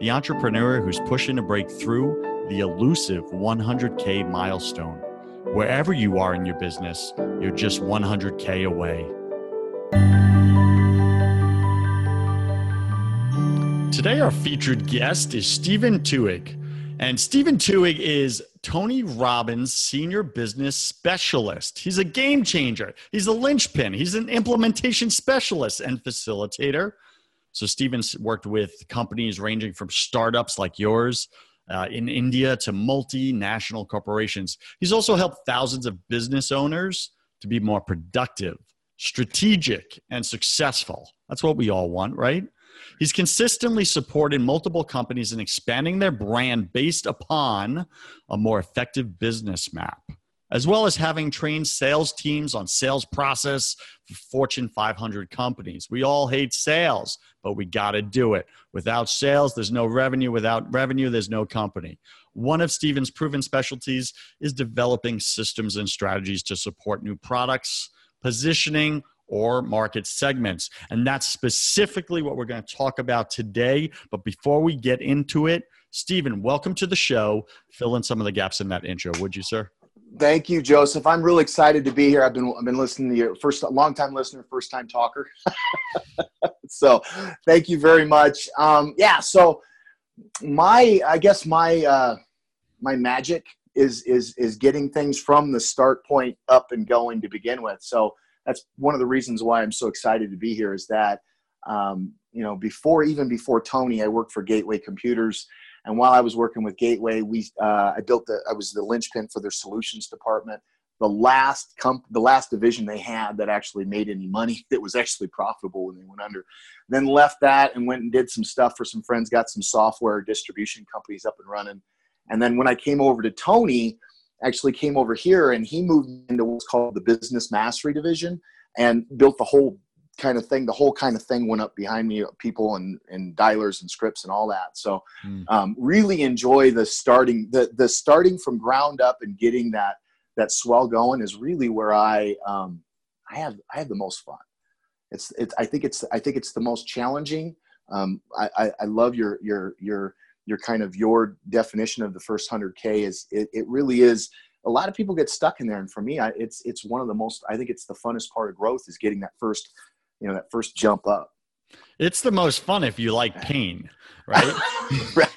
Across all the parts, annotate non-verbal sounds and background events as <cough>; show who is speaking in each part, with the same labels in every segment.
Speaker 1: the entrepreneur who's pushing to break through the elusive 100K milestone. Wherever you are in your business, you're just 100K away. Today, our featured guest is Stephen Twohig. And Stephen Twohig is Tony Robbins' senior business specialist. He's a game changer. He's a linchpin. He's an implementation specialist and facilitator. So Stevens worked with companies ranging from startups like yours uh, in India to multinational corporations. He's also helped thousands of business owners to be more productive, strategic, and successful. That's what we all want, right? He's consistently supported multiple companies in expanding their brand based upon a more effective business map as well as having trained sales teams on sales process for Fortune 500 companies. We all hate sales, but we got to do it. Without sales, there's no revenue. Without revenue, there's no company. One of Stephen's proven specialties is developing systems and strategies to support new products, positioning, or market segments. And that's specifically what we're going to talk about today. But before we get into it, Stephen, welcome to the show. Fill in some of the gaps in that intro, would you, sir?
Speaker 2: Thank you, Joseph. I'm really excited to be here. I've been I've been listening to you first long time listener, first time talker. <laughs> so, thank you very much. Um, yeah. So, my I guess my uh, my magic is is is getting things from the start point up and going to begin with. So that's one of the reasons why I'm so excited to be here. Is that um, you know before even before Tony, I worked for Gateway Computers and while I was working with Gateway, we uh, I built the I was the linchpin for their solutions department. The last comp, the last division they had that actually made any money <laughs> that was actually profitable when they went under. Then left that and went and did some stuff for some friends. Got some software distribution companies up and running. And then when I came over to Tony, actually came over here and he moved into what's called the business mastery division and built the whole kind of thing the whole kind of thing went up behind me people and and dialers and scripts and all that. So mm. um, really enjoy the starting the the starting from ground up and getting that that swell going is really where i um, i have i have the most fun. It's it's i think it's i think it's the most challenging. Um, I, I, I love your your your your kind of your definition of the first 100k is it, it really is a lot of people get stuck in there and for me I, it's it's one of the most i think it's the funnest part of growth is getting that first you know that first jump up.
Speaker 1: It's the most fun if you like pain right? <laughs>
Speaker 2: Right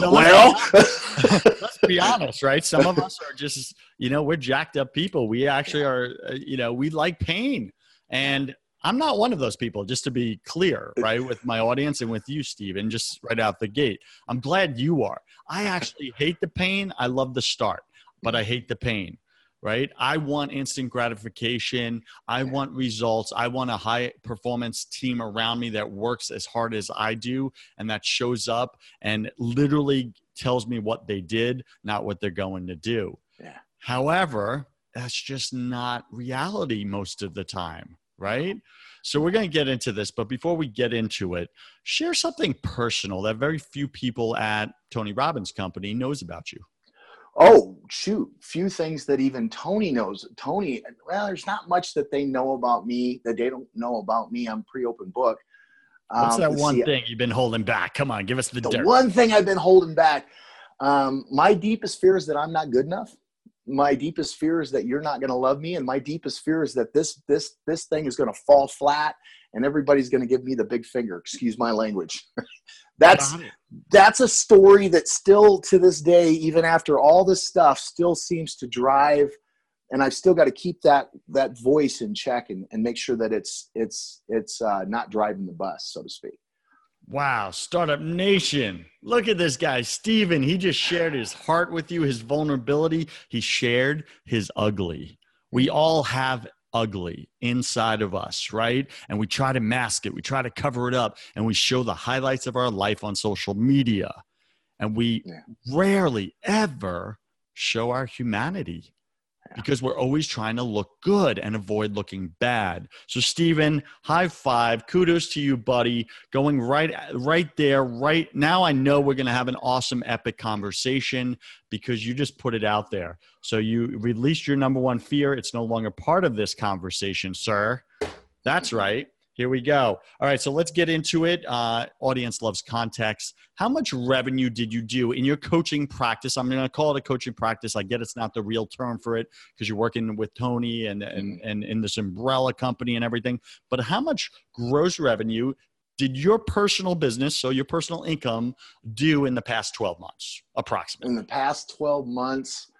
Speaker 2: well?
Speaker 1: let's be honest right? Some of us are just you know we're jacked up people. We actually are uh, you know we like pain. And i'm not one of those people just to be clear right with my audience and with you Stephen, just right out the gate. I'm glad you are. I actually hate the pain. I love the start but i hate the pain right? I want instant gratification. I want results. I want a high performance team around me that works as hard as I do and that shows up and literally tells me what they did, not what they're going to do. Yeah. However, that's just not reality most of the time, right? So we're going to get into this, but before we get into it, share something personal that very few people at Tony Robbins Company knows about you.
Speaker 2: Oh, shoot. Few things that even Tony knows. Tony, well, there's not much that they know about me that they don't know about me. I'm pre open book.
Speaker 1: What's um, that one see, thing you've been holding back? Come on, give us the,
Speaker 2: the one thing I've been holding back. Um, my deepest fear is that I'm not good enough. My deepest fear is that you're not going to love me and my deepest fear is that this this this thing is going to fall flat and everybody's going to give me the big finger. Excuse my language. <laughs> That's that's a story that still to this day even after all this stuff still seems to drive and i've still got to keep that that voice in check and, and make sure that it's it's it's uh, not driving the bus so to speak
Speaker 1: Wow, Startup Nation. Look at this guy, Steven. He just shared his heart with you, his vulnerability. He shared his ugly. We all have ugly inside of us, right? And we try to mask it, we try to cover it up, and we show the highlights of our life on social media. And we yeah. rarely ever show our humanity because we're always trying to look good and avoid looking bad. So Steven, high five. Kudos to you, buddy. Going right right there right now I know we're going to have an awesome epic conversation because you just put it out there. So you released your number one fear. It's no longer part of this conversation, sir. That's right. Here we go. All right, so let's get into it. Uh, audience loves context. How much revenue did you do in your coaching practice? I'm going to call it a coaching practice. I get it's not the real term for it because you're working with Tony and, and, mm-hmm. and in this umbrella company and everything. But how much gross revenue did your personal business, so your personal income, do in the past 12 months, approximately?
Speaker 2: In the past 12 months,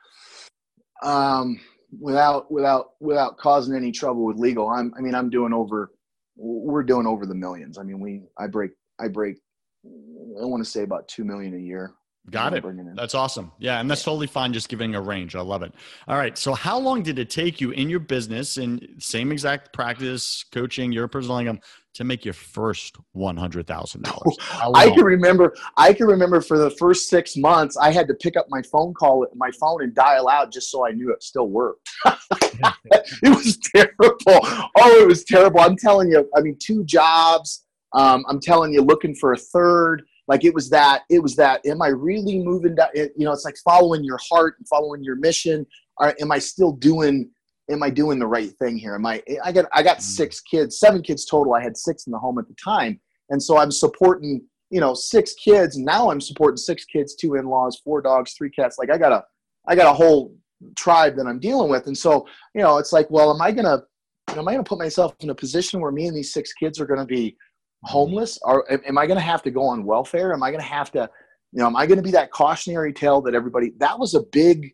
Speaker 2: um, without without without causing any trouble with legal, I'm I mean I'm doing over we're doing over the millions. I mean, we I break I break I want to say about two million a year.
Speaker 1: Got it. That's awesome. Yeah, and that's totally fine. Just giving a range. I love it. All right. So, how long did it take you in your business, in same exact practice, coaching, your personal income, to make your first one hundred thousand dollars? <laughs>
Speaker 2: I can remember. I can remember for the first six months, I had to pick up my phone call, my phone, and dial out just so I knew it still worked. <laughs> it was terrible. Oh, it was terrible. I'm telling you. I mean, two jobs. Um, I'm telling you, looking for a third like it was that it was that am i really moving down you know it's like following your heart and following your mission. Or am i still doing am i doing the right thing here? Am i i got i got mm. six kids seven kids total. I had six in the home at the time. And so i'm supporting you know six kids now i'm supporting six kids two in-laws four dogs three cats. Like i got a i got a whole tribe that i'm dealing with. And so you know it's like well am i gonna you know, am i gonna put myself in a position where me and these six kids are gonna be homeless? Or am I going to have to go on welfare? Am I going to have to, you know, am I going to be that cautionary tale that everybody? That was a big,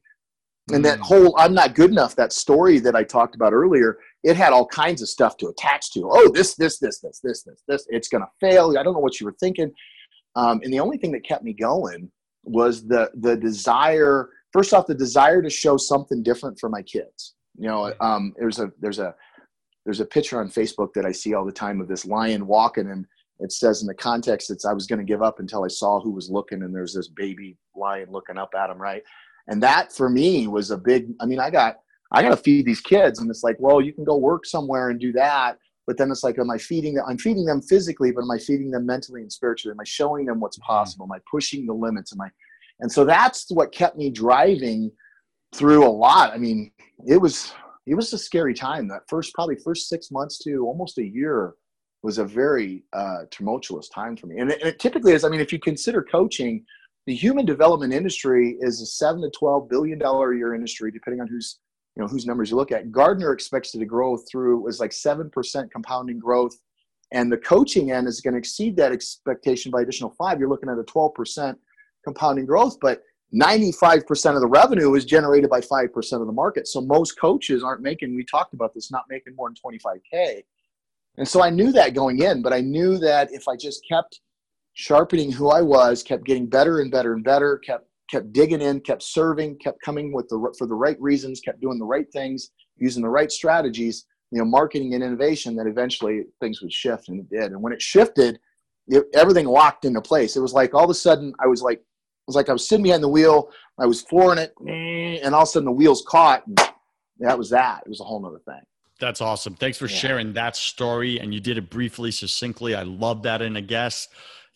Speaker 2: and that mm. whole "I'm not good enough" that story that I talked about earlier. It had all kinds of stuff to attach to. Oh, this, this, this, this, this, this, this. It's going to fail. I don't know what you were thinking. Um, and the only thing that kept me going was the the desire. First off, the desire to show something different for my kids. You know, um, there's a there's a there's a picture on Facebook that I see all the time of this lion walking, and it says in the context it's I was going to give up until I saw who was looking, and there's this baby lion looking up at him, right? And that for me was a big. I mean, I got I got to feed these kids, and it's like, well, you can go work somewhere and do that, but then it's like, am I feeding them? I'm feeding them physically, but am I feeding them mentally and spiritually? Am I showing them what's mm-hmm. possible? Am I pushing the limits? Am I? And so that's what kept me driving through a lot. I mean, it was it was a scary time. That first, probably first six months to almost a year was a very uh, tumultuous time for me. And it, and it typically is. I mean, if you consider coaching, the human development industry is a seven to twelve billion dollar a year industry, depending on who's you know whose numbers you look at. Gartner expects it to grow through was like seven percent compounding growth, and the coaching end is going to exceed that expectation by additional five. You're looking at a twelve percent compounding growth, but 95% of the revenue is generated by 5% of the market. So most coaches aren't making, we talked about this, not making more than 25K. And so I knew that going in, but I knew that if I just kept sharpening who I was, kept getting better and better and better, kept kept digging in, kept serving, kept coming with the for the right reasons, kept doing the right things, using the right strategies, you know, marketing and innovation, that eventually things would shift, and it did. And when it shifted, it, everything locked into place. It was like all of a sudden I was like was like I was sitting behind the wheel, I was flooring it, and all of a sudden the wheels caught. And that was that. It was a whole nother thing.
Speaker 1: That's awesome. Thanks for yeah. sharing that story. And you did it briefly, succinctly. I love that in a guest.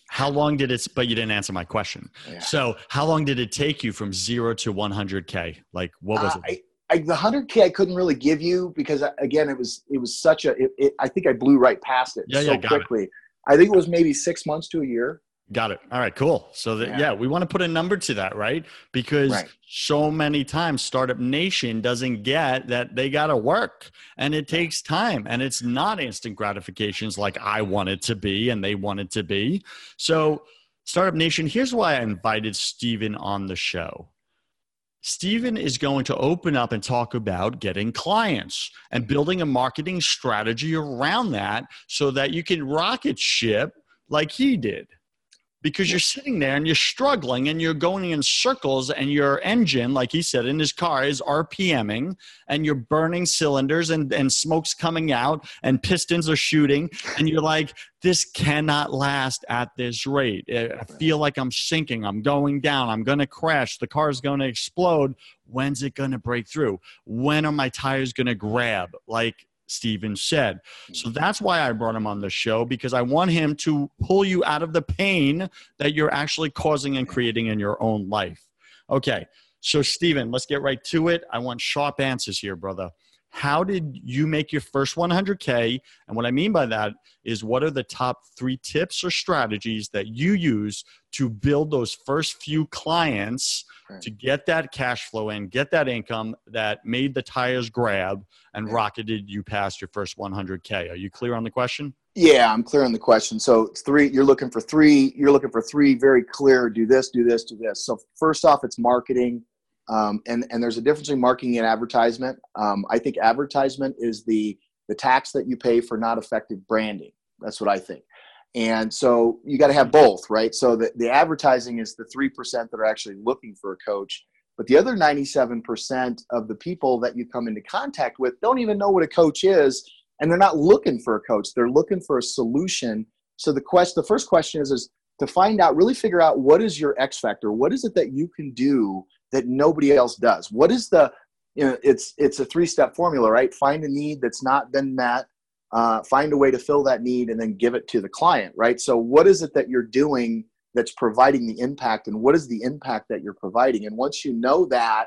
Speaker 1: How long did it, but you didn't answer my question. Yeah. So, how long did it take you from zero to 100K? Like, what was uh,
Speaker 2: it? I, I, the 100K I couldn't really give you because, uh, again, it was, it was such a, it, it, I think I blew right past it yeah, so quickly. It. I think it was maybe six months to a year.
Speaker 1: Got it. All right, cool. So that yeah, yeah we want to put a number to that, right? Because right. so many times Startup Nation doesn't get that they got to work and it takes time and it's not instant gratifications like I want it to be and they want it to be. So Startup Nation, here's why I invited Steven on the show. Steven is going to open up and talk about getting clients and building a marketing strategy around that so that you can rocket ship like he did because you're sitting there and you're struggling and you're going in circles and your engine like he said in his car is rpming and you're burning cylinders and, and smoke's coming out and pistons are shooting and you're like this cannot last at this rate. I feel like i'm sinking. I'm going down. I'm going to crash. The car's going to explode. When's it going to break through? When are my tires going to grab? Like Steven said. So mm-hmm. that's why I brought him on the show because I want him to pull you out of the pain that you're actually causing and creating in your own life. Okay, so Steven, let's get right to it. I want sharp answers here, brother. How did you make your first 100K? And what I mean by that is what are the top three tips or strategies that you use to build those first few clients to get that cash flow in, get that income that made the tires grab and rocketed you past your first 100K? Are you clear on the question?
Speaker 2: Yeah, I'm clear on the question. So it's three. You're looking for three. You're looking for three very clear. Do this. Do this. Do this. So first off, it's marketing, um, and and there's a difference between marketing and advertisement. Um, I think advertisement is the the tax that you pay for not effective branding. That's what I think. And so you got to have both, right? So the, the advertising is the 3% that are actually looking for a coach. But the other 97% of the people that you come into contact with don't even know what a coach is. And they're not looking for a coach. They're looking for a solution. So the quest, the first question is, is to find out, really figure out what is your X factor? What is it that you can do that nobody else does? What is the, you know, it's, it's a three step formula, right? Find a need that's not been met uh, find a way to fill that need and then give it to the client right so what is it that you're doing that's providing the impact and what is the impact that you're providing and once you know that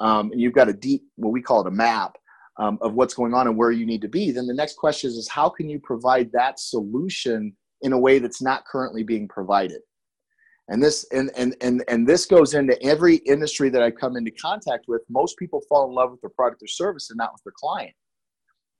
Speaker 2: um, and you've got a deep what we call it a map um, of what's going on and where you need to be then the next question is, is how can you provide that solution in a way that's not currently being provided and this and and and, and this goes into every industry that i come into contact with most people fall in love with their product or service and not with their client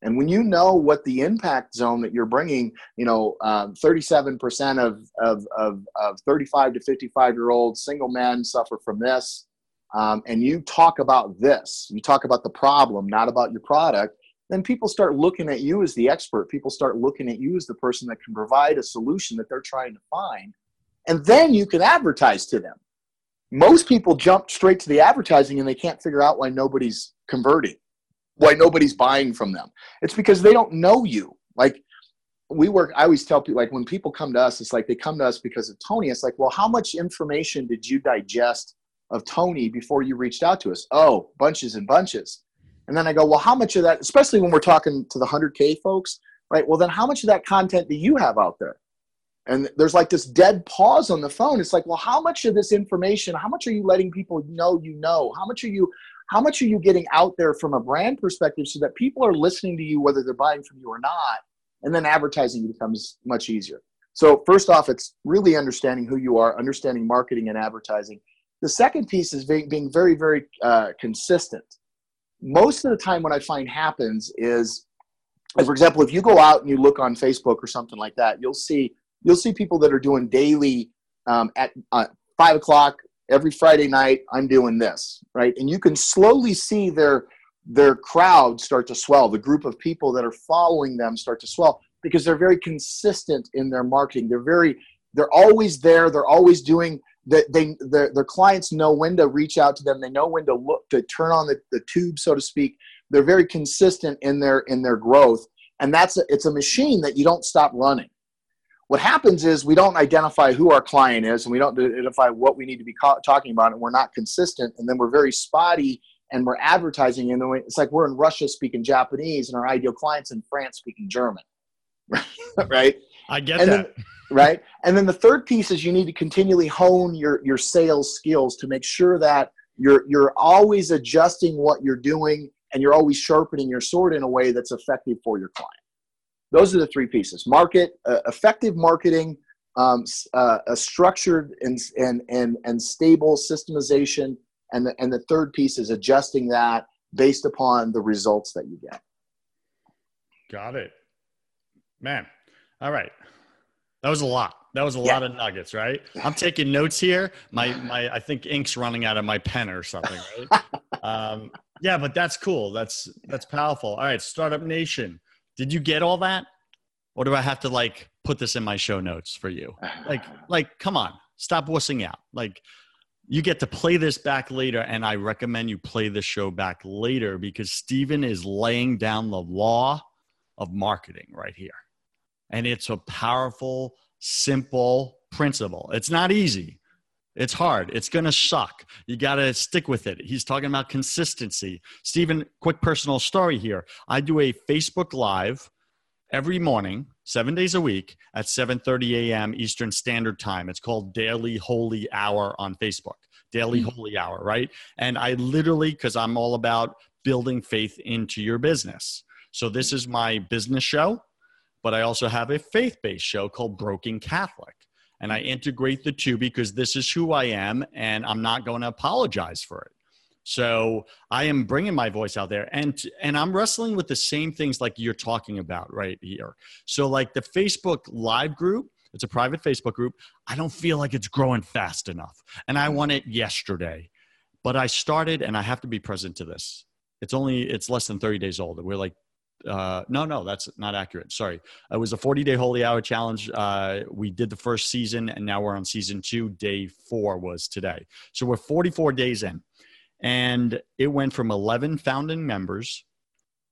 Speaker 2: and when you know what the impact zone that you're bringing, you know, um, 37% of, of, of, of 35 to 55 year old single men suffer from this. Um, and you talk about this, you talk about the problem, not about your product, then people start looking at you as the expert. People start looking at you as the person that can provide a solution that they're trying to find. And then you can advertise to them. Most people jump straight to the advertising and they can't figure out why nobody's converting why nobody's buying from them. It's because they don't know you. Like we work, I always tell people, like when people come to us, it's like they come to us because of Tony. It's like, well, how much information did you digest of Tony before you reached out to us? Oh, bunches and bunches. And then I go, well, how much of that, especially when we're talking to the 100K folks, right? Well, then how much of that content do you have out there? And there's like this dead pause on the phone. It's like, well, how much of this information, how much are you letting people know you know? How much are you how much are you getting out there from a brand perspective so that people are listening to you whether they're buying from you or not and then advertising becomes much easier so first off it's really understanding who you are understanding marketing and advertising the second piece is being, very very uh, consistent most of the time what i find happens is for example if you go out and you look on facebook or something like that you'll see you'll see people that are doing daily um, at uh, five o'clock every Friday night I'm doing this, right? And you can slowly see their their crowd start to swell, the group of people that are following them start to swell because they're very consistent in their marketing. They're very they're always there, they're always doing that they their, their clients know when to reach out to them, they know when to look to turn on the, the tube so to speak. They're very consistent in their in their growth and that's a, it's a machine that you don't stop running what happens is we don't identify who our client is and we don't identify what we need to be ca- talking about and we're not consistent and then we're very spotty and we're advertising and it's like we're in russia speaking japanese and our ideal clients in france speaking german <laughs> right?
Speaker 1: I get
Speaker 2: and
Speaker 1: that.
Speaker 2: then, right? And then the third piece is you need to continually hone your your sales skills to make sure that you're you're always adjusting what you're doing and you're always sharpening your sword in a way that's effective for your client those are the three pieces market uh, effective marketing um, uh, a structured and, and, and, and stable systemization. And the, and the third piece is adjusting that based upon the results that you get.
Speaker 1: Got it. Man. All right. That was a lot. That was a yeah. lot of nuggets, right? I'm taking notes here. My <laughs> my I think ink's running out of my pen or something, right? <laughs> um, yeah, but that's cool. That's that's powerful. All right, Startup Nation. Did you get all that? Or do I have to like put this in my show notes for you? Like like come on. Stop wussing out. Like you get to play this back later and I recommend you play the show back later because Steven is laying down the law of marketing right here. And it's a powerful, simple principle. It's not easy. It's hard. It's going to suck. You got to stick with it. He's talking about consistency. Stephen, quick personal story here. I do a Facebook Live every morning, seven days a week at 7.30 a.m. Eastern Standard Time. It's called Daily Holy Hour on Facebook. Daily mm-hmm. Holy Hour, right? And I literally, because I'm all about building faith into your business. So this is my business show, but I also have a faith-based show called Broken Catholic. And I integrate the two because this is who I am and I'm not going to apologize for it. So I am bringing my voice out there and and I'm wrestling with the same things like you're talking about right here. So like the Facebook live group, it's a private Facebook group. I don't feel like it's growing fast enough. And I want it yesterday. But I started and I have to be present to this. It's only it's less than 30 days old. We're like uh, no, no, that's not accurate. Sorry. It was a 40 day holy hour challenge. Uh, we did the first season and now we're on season two. Day four was today. So we're 44 days in. And it went from 11 founding members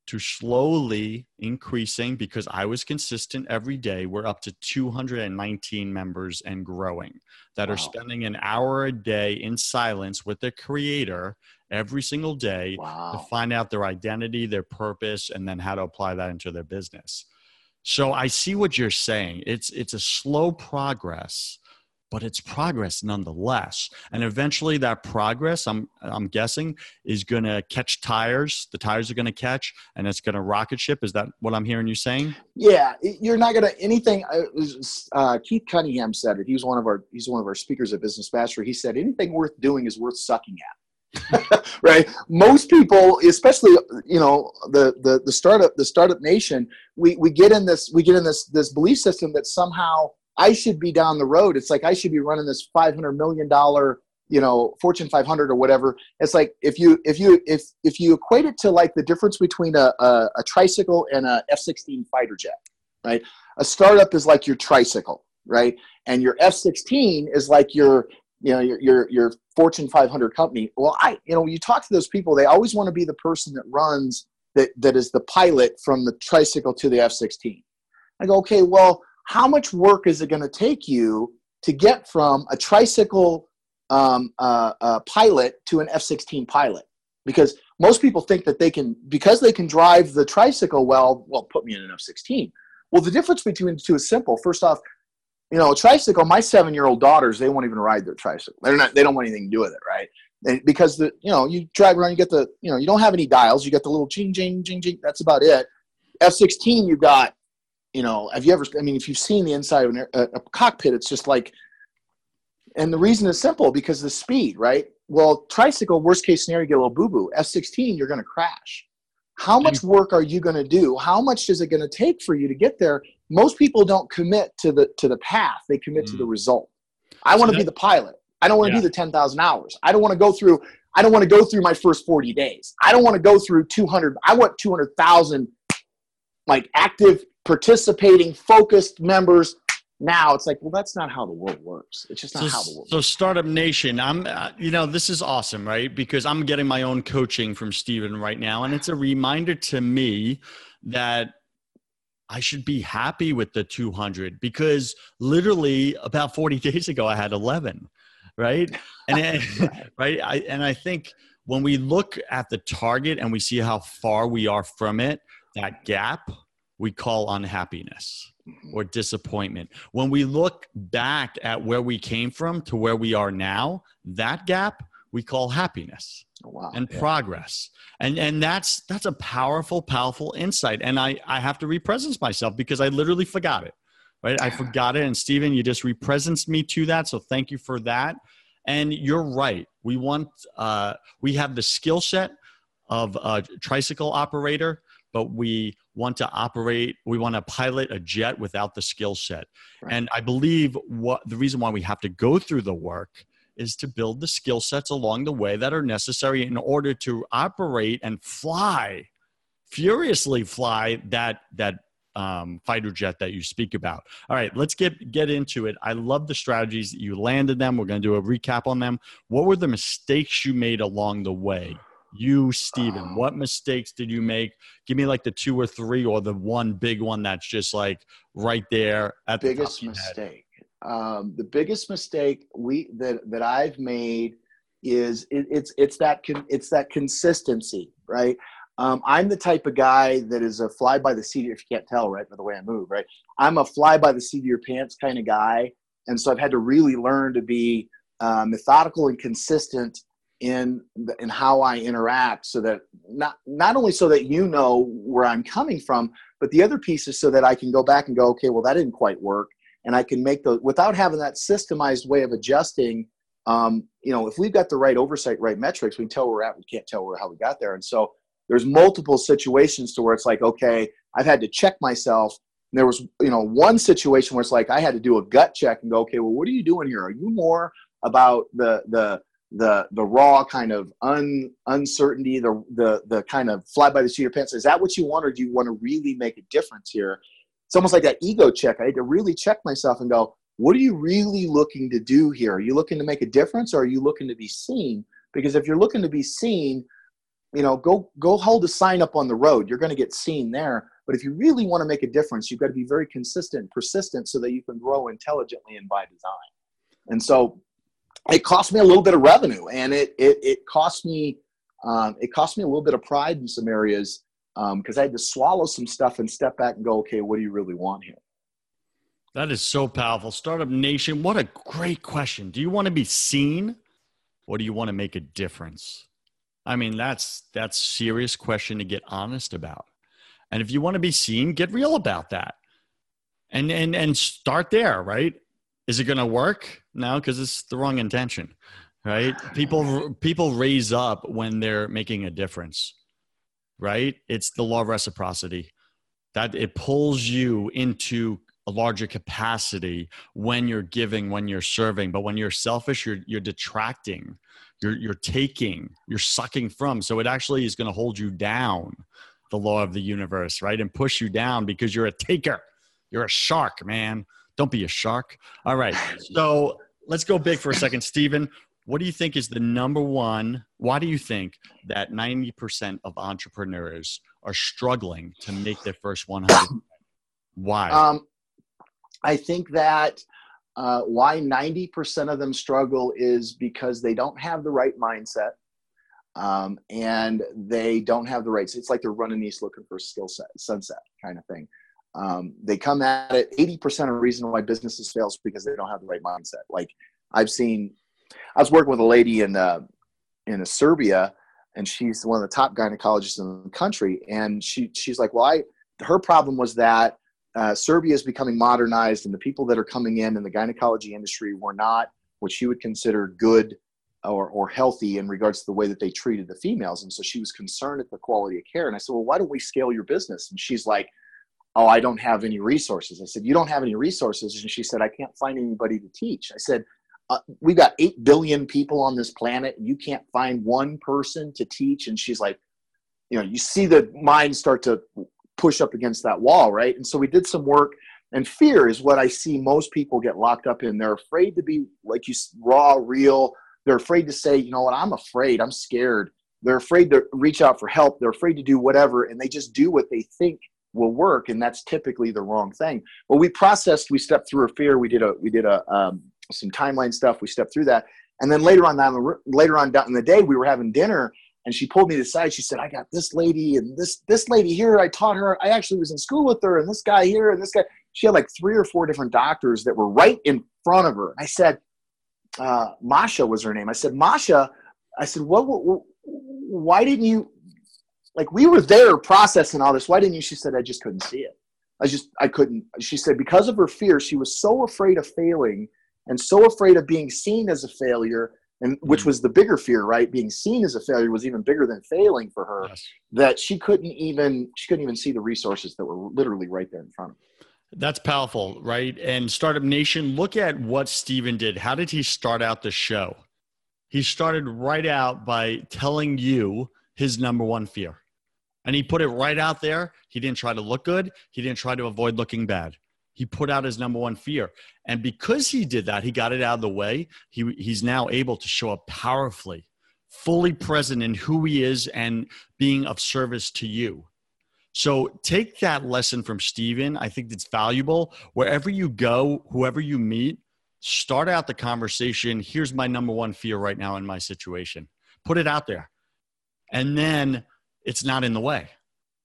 Speaker 1: to slowly increasing because I was consistent every day. We're up to 219 members and growing that wow. are spending an hour a day in silence with the creator every single day wow. to find out their identity, their purpose, and then how to apply that into their business. So I see what you're saying. It's it's a slow progress, but it's progress nonetheless. And eventually that progress, I'm I'm guessing, is gonna catch tires. The tires are gonna catch and it's gonna rocket ship. Is that what I'm hearing you saying?
Speaker 2: Yeah, you're not gonna anything uh, Keith Cunningham said it. He was one of our he's one of our speakers at Business Mastery. He said anything worth doing is worth sucking at. <laughs> right most people especially you know the, the the startup the startup nation we we get in this we get in this this belief system that somehow i should be down the road. It's like i should be running this 500 million dollar you know fortune 500 or whatever. It's like if you if you if if you equate it to like the difference between a, a, a tricycle and a f-16 fighter jet right? A startup is like your tricycle right? And your f-16 is like your you know your, your your fortune 500 company. Well i you know when you talk to those people they always want to be the person that runs that that is the pilot from the tricycle to the f-16 i go okay well how much work is it going to take you to get from a tricycle um, uh, uh, pilot to an f-16 pilot because most people think that they can because they can drive the tricycle well well put me in an f-16 well the difference between the two is simple first off you know, a tricycle, my seven year old daughters, they won't even ride their tricycle. They're not, they don't want anything to do with it, right? And because the, you know, you drive around, you get the, you know, you don't have any dials, you get the little ching, ching, ching, ching. That's about it. F 16, you've got, you know, have you ever, I mean, if you've seen the inside of an, a, a cockpit, it's just like, and the reason is simple because the speed, right? Well, tricycle, worst case scenario, you get a little boo boo. F 16, you're going to crash. How much work are you going to do? How much is it going to take for you to get there? Most people don't commit to the to the path; they commit mm. to the mm. result. I want to be the pilot. I don't want to yeah. be the ten thousand hours. I don't want to go through. I don't want to go through my first forty days. I don't want to go through two hundred. I want two hundred thousand, like active, participating, focused members now. It's like well that's not how the world works. It's just not
Speaker 1: so,
Speaker 2: how the world
Speaker 1: so
Speaker 2: works.
Speaker 1: startup nation i'm uh, you know this is awesome right? Because i'm getting my own coaching from steven right now and it's a reminder to me that i should be happy with the 200 because literally about 40 <laughs> days ago i had 11 right? And <laughs> right I, and i think when we look at the target and we see how far we are from it that gap we call unhappiness Mm-hmm. or disappointment. When we look back at where we came from to where we are now, that gap we call happiness oh, wow. and yeah. progress. And and that's that's a powerful, powerful insight. And I, I have to represence myself because I literally forgot it. right? I forgot it. And Stephen, you just represenced me to that. So thank you for that. And you're right. We want, uh, we have the skill set of a tricycle operator, but we want to operate, we want to pilot a jet without the skill set. Right. And I believe what the reason why we have to go through the work is to build the skill sets along the way that are necessary in order to operate and fly furiously fly that that um, fighter jet that you speak about. All right, let's get get into it. I love the strategies that you landed them. We're going to do a recap on them. What were the mistakes you made along the way? You, Stephen, what mistakes did you make? Give me like the two or three, or the one big one that's just like right there at
Speaker 2: the biggest mistake. Um, the biggest mistake we that that I've made is it, it's it's that con, it's that consistency, right? Um, I'm the type of guy that is a fly by the seat. If you can't tell, right, by the way I move, right, I'm a fly by the seat of your pants kind of guy, and so I've had to really learn to be uh, methodical and consistent in in how I interact, so that not not only so that you know where I'm coming from, but the other piece is so that I can go back and go, okay, well that didn't quite work, and I can make the without having that systemized way of adjusting. Um, you know, if we've got the right oversight, right metrics, we can tell where we're at. We can't tell where how we got there, and so there's multiple situations to where it's like, okay, I've had to check myself. And there was, you know, one situation where it's like I had to do a gut check and go, okay, well, what are you doing here? Are you more about the the the the raw kind of un, uncertainty, the the the kind of fly by the seat of your pants? Is that what you want, or do you want to really make a difference here? It's almost like that ego check. I had to really check myself and go, what are you really looking to do here? Are you looking to make a difference, or are you looking to be seen? Because if you're looking to be seen, you know go go hold a sign up on the road you're going to get seen there but if you really want to make a difference you've got to be very consistent persistent so that you can grow intelligently and by design and so it cost me a little bit of revenue and it it, it cost me um, it cost me a little bit of pride in some areas because um, i had to swallow some stuff and step back and go okay what do you really want here
Speaker 1: that is so powerful startup nation what a great question do you want to be seen or do you want to make a difference I mean, that's that's serious question to get honest about. And if you want to be seen, get real about that. And and and start there, right? Is it going to work? No, because it's the wrong intention, right? People people raise up when they're making a difference, right? It's the law of reciprocity that it pulls you into a larger capacity when you're giving, when you're serving. But when you're selfish, you're you're detracting you're you're taking you're sucking from so it actually is going to hold you down the law of the universe right and push you down because you're a taker you're a shark man don't be a shark. All right. So let's go big for a second. Stephen what do you think is the number one why do you think that 90% of entrepreneurs are struggling to make their first 100 why?
Speaker 2: Um, i think that uh, why 90% of them struggle is because they don't have the right mindset um, and they don't have the right it's like they're running east looking for a skill set sunset kind of thing um, they come at it 80% of the reason why businesses fail is because they don't have the right mindset like i've seen i was working with a lady in uh, in serbia and she's one of the top gynecologists in the country and she she's like well i her problem was that uh, Serbia is becoming modernized, and the people that are coming in in the gynecology industry were not what she would consider good or, or healthy in regards to the way that they treated the females. And so she was concerned at the quality of care. And I said, Well, why don't we scale your business? And she's like, Oh, I don't have any resources. I said, You don't have any resources? And she said, I can't find anybody to teach. I said, uh, We've got 8 billion people on this planet, and you can't find one person to teach. And she's like, You know, you see the mind start to push up against that wall, right? And so we did some work. And fear is what I see most people get locked up in. They're afraid to be like you raw, real. They're afraid to say, you know what, I'm afraid, I'm scared. They're afraid to reach out for help. They're afraid to do whatever, and they just do what they think will work, and that's typically the wrong thing. well we processed, we stepped through a fear. We did a we did a um, some timeline stuff. We stepped through that, and then later on down later on down in the day, we were having dinner, and she pulled me to the side. She said, "I got this lady and this this lady here. I taught her. I actually was in school with her, and this guy here and this guy." She had like three or four different doctors that were right in front of her. I said, uh, "Masha was her name." I said, "Masha," I said, "What? what, what why didn't you?" Like we were there processing all this. Why didn't you? She said, "I just couldn't see it." I just I couldn't. She said because of her fear, she was so afraid of failing and so afraid of being seen as a failure, and which
Speaker 1: Mm.
Speaker 2: was the bigger fear, right? Being seen as a failure was even bigger than failing for her.
Speaker 1: Yes.
Speaker 2: That she couldn't even she couldn't even see the resources that were literally right there in front of her.
Speaker 1: That's powerful, right? And Startup Nation, look at what Steven did. How did he start out the show? He started right out by telling you his number one fear. And he put it right out there. He didn't try to look good, he didn't try to avoid looking bad. He put out his number one fear. And because he did that, he got it out of the way. He, he's now able to show up powerfully, fully present in who he is and being of service to you. So take that lesson from Steven. I think it's valuable. Wherever you go, whoever you meet, start out the conversation. Here's my number one fear right now in my situation. Put it out there. And then it's not in the way.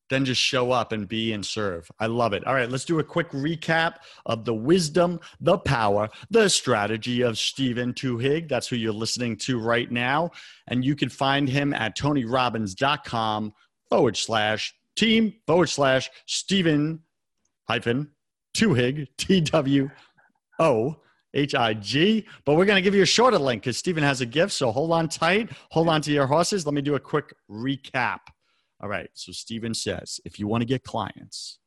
Speaker 1: Then just show up and be and serve. I love it. All right, let's do a quick recap of the wisdom, the power, the strategy of Stephen Twohig. That's who you're listening to right now. And you can find him at tonyrobbins.com forward slash team forward slash Stephen hyphen Twohig, T W O H I G. But we're going to give you a shorter link because Stephen has a gift. So hold on tight, hold on to your horses. Let me do a quick recap. All right. So Stephen says if you want to get clients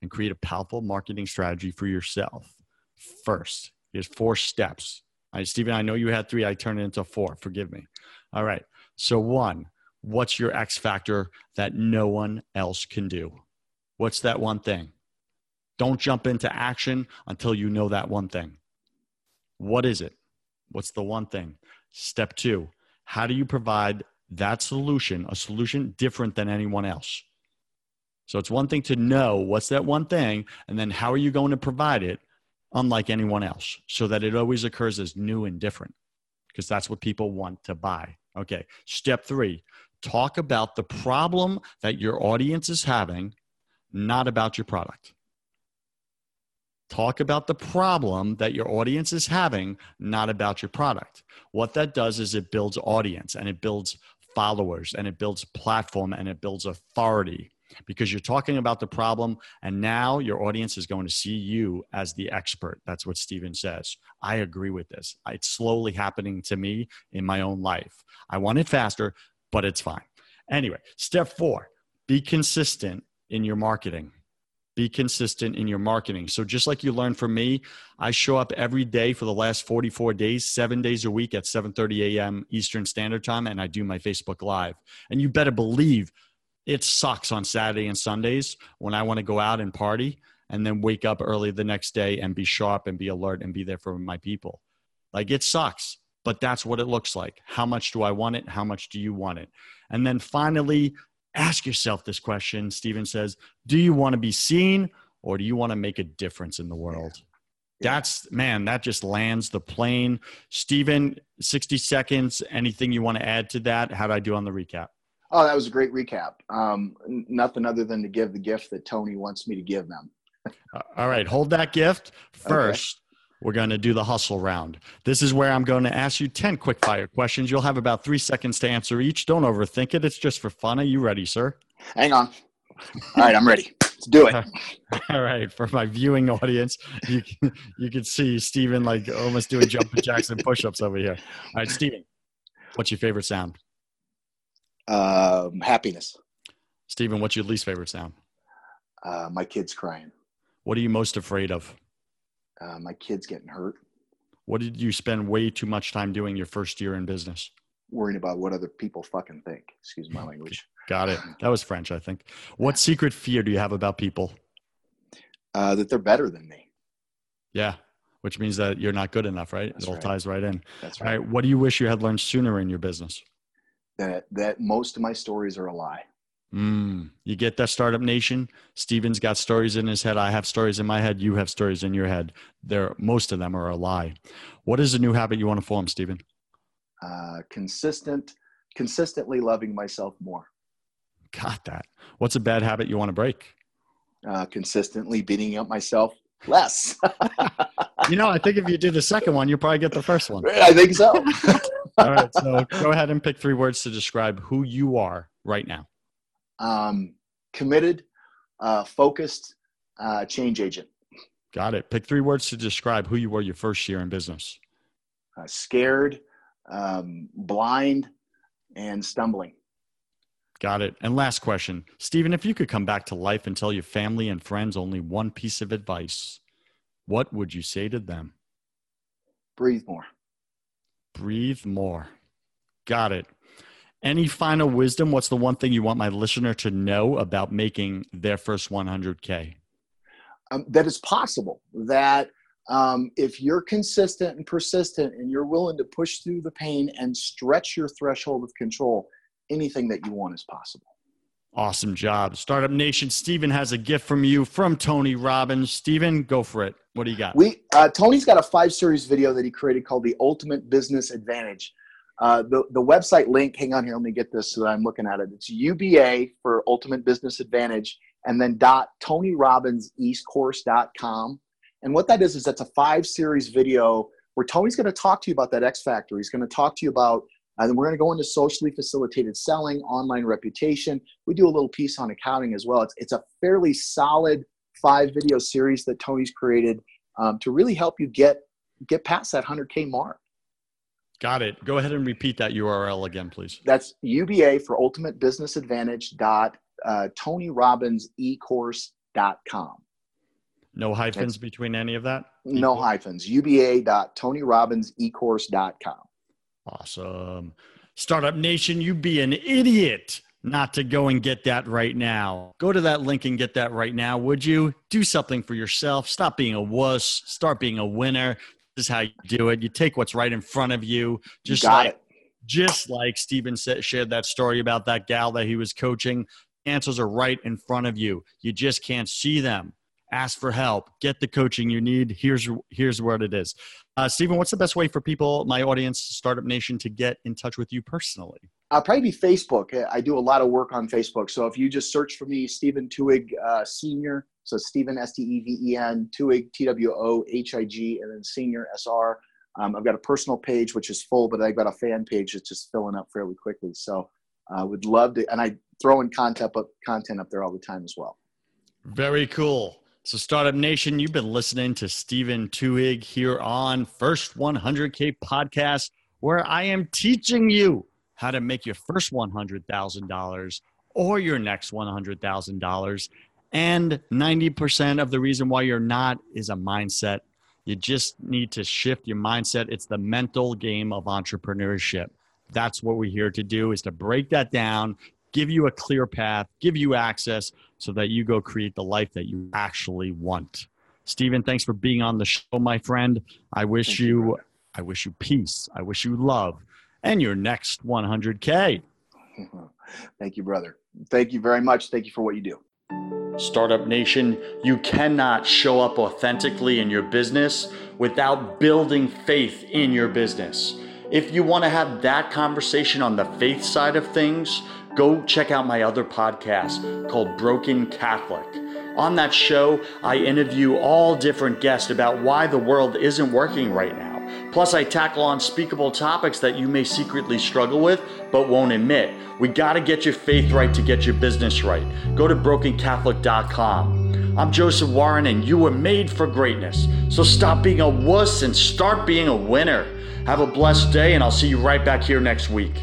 Speaker 1: and create a powerful marketing strategy for yourself, first, here's four steps. All right, Stephen, I know you had three. I turned it into four. Forgive me. All right. So, one, what's your X factor that no one else can do? What's that one thing? Don't jump into action until you know that one thing. What is it? What's the one thing? Step two, how do you provide that solution, a solution different than anyone else? So it's one thing to know what's that one thing, and then how are you going to provide it unlike anyone else so that it always occurs as new and different because that's what people want to buy. Okay. Step three, talk about the problem that your audience is having, not about your product. Talk about the problem that your audience is having, not about your product. What that does is it builds audience and it builds followers and it builds platform and it builds authority because you're talking about the problem and now your audience is going to see you as the expert. That's what Steven says. I agree with this. It's slowly happening to me in my own life. I want it faster, but it's fine. Anyway, step four be consistent in your marketing be consistent in your marketing. So just like you learned from me, I show up every day for the last 44 days, 7 days a week at 7:30 a.m. Eastern Standard Time and I do my Facebook Live. And you better believe it sucks on Saturday and Sundays when I want to go out and party and then wake up early the next day and be sharp and be alert and be there for my people. Like it sucks, but that's what it looks like. How much do I want it? How much do you want it? And then finally, ask yourself this question. Steven says, Do you want to be seen or do you want to make a difference in the world?
Speaker 2: Yeah.
Speaker 1: That's, man, that just lands the plane. Steven, 60 seconds. Anything you want to add to that? How did I do on the recap?
Speaker 2: Oh, that was a great recap. Um, nothing other than to give the gift that Tony wants me to give them.
Speaker 1: Uh, All right, hold that gift. First, we're going to do the hustle round. This is where I'm going to ask you 10 quick fire questions. You'll have about three seconds to answer each. Don't overthink it. It's just for fun. Are you ready, sir?
Speaker 2: Hang on. All right, I'm ready. Let's do it. <laughs>
Speaker 1: All right, for my viewing audience, you can, you can see Steven like almost doing jumping jacks and push-ups over here. All right, Steven, what's your favorite sound?
Speaker 2: Um, happiness.
Speaker 1: Steven, what's your least favorite sound?
Speaker 2: Uh, my kid's crying.
Speaker 1: What are you most afraid of?
Speaker 2: Uh, my kid's getting hurt.
Speaker 1: What did you spend way too much time doing your first year in business?
Speaker 2: Worrying about what other people fucking think. Excuse my <laughs> language.
Speaker 1: Got it. That was French, I think. <laughs> What secret fear do you have about people?
Speaker 2: Uh, that they're better than me.
Speaker 1: Yeah, which means that you're not good enough, right?
Speaker 2: That's
Speaker 1: it all
Speaker 2: right.
Speaker 1: ties right in.
Speaker 2: That's
Speaker 1: All
Speaker 2: right.
Speaker 1: right, what do you wish you had learned sooner in your business?
Speaker 2: That that most of my stories are a lie.
Speaker 1: Mm, you get that startup nation. Steven's got stories in his head. I have stories in my head. You have stories in your head. There, most of them are a lie. What is a new habit you want to form, Steven?
Speaker 2: Uh, consistent, consistently loving myself more.
Speaker 1: Got that. What's a bad habit you want to break?
Speaker 2: Uh, consistently beating up myself less. <laughs>
Speaker 1: You know, I think if you do the second one, you'll probably get the first one.
Speaker 2: I think so. <laughs>
Speaker 1: All right, so go ahead and pick three words to describe who you are right now.
Speaker 2: Um, committed, uh, focused, uh, change agent.
Speaker 1: Got it. Pick three words to describe who you were your first year in business.
Speaker 2: Uh, scared, um, blind, and stumbling.
Speaker 1: Got it. And last question, Stephen, if you could come back to life and tell your family and friends only one piece of advice, what would you say to them?
Speaker 2: Breathe more.
Speaker 1: Breathe more. Got it. Any final wisdom? What's the one thing you want my listener to know about making their first 100K?
Speaker 2: Um, that it's possible that um, if you're consistent and persistent and you're willing to push through the pain and stretch your threshold of control, anything that you want is possible.
Speaker 1: Awesome job. Startup Nation, Stephen has a gift from you from Tony Robbins. Stephen, go for it. What do you got?
Speaker 2: We uh, Tony's got a five series video that he created called The Ultimate Business Advantage. Uh, the, the website link, hang on here, let me get this so that I'm looking at it. It's UBA for Ultimate Business Advantage and then dot TonyRobbinsEcourse.com. And what that is, is that's a five series video where Tony's going to talk to you about that X factor. He's going to talk to you about, and then we're going to go into socially facilitated selling, online reputation. We do a little piece on accounting as well. It's, it's a fairly solid five video series that Tony's created um, to really help you get get past that 100K mark.
Speaker 1: Got it. Go ahead and repeat that URL again, please.
Speaker 2: That's UBA for Ultimate Business Advantage dot uh, TonyRobbinsEcourse.com.
Speaker 1: No hyphens That's, between any of that?
Speaker 2: No Equal? hyphens. UBA.TonyRobbinsEcourse.com.
Speaker 1: Awesome. Startup Nation, You'd be an idiot not to go and get that right now. Go to that link and get that right now, would you? Do something for yourself. Stop being a wuss. Start being a winner. Is how you do it. You take what's right in front of you. Just
Speaker 2: you
Speaker 1: like
Speaker 2: it.
Speaker 1: just like Stephen said, shared that story about that gal that he was coaching. Answers are right in front of you. You just can't see them ask for help, get the coaching you need. Here's here's what it is. Uh, Stephen, what's the best way for people, my audience, Startup Nation, to get in touch with you personally?
Speaker 2: I'll probably be Facebook. I do a lot of work on Facebook. So if you just search for me, Stephen Twohig uh, Senior, so Stephen S T E V E N Twohig T W O H I G, and then Senior S R. Um, I've got a personal page which is full, but I've got a fan page that's just filling up fairly quickly. So I uh, would love to, and I throw in content up content up there all the time as well.
Speaker 1: Very cool. So, Startup Nation, you've been listening to Stephen Twohig here on First 100K Podcast, where I am teaching you how to make your first $100,000 or your next $100,000. And 90% of the reason why you're not is a mindset. You just need to shift your mindset. It's the mental game of entrepreneurship. That's what we're here to do is to break that down, give you a clear path, give you access so that you go create the life that you actually want. Stephen, thanks for being on the show, my friend. I wish you, you I wish you peace. I wish you love and your next 100K. <laughs>
Speaker 2: Thank you, brother. Thank you very much. Thank you for what you do.
Speaker 1: Startup Nation, you cannot show up authentically in your business without building faith in your business. If you want to have that conversation on the faith side of things, go check out my other podcast called Broken Catholic. On that show, I interview all different guests about why the world isn't working right now. Plus, I tackle unspeakable topics that you may secretly struggle with but won't admit. We got to get your faith right to get your business right. Go to brokencatholic.com. I'm Joseph Warren, and you were made for greatness. So stop being a wuss and start being a winner. Have a blessed day, and I'll see you right back here next week.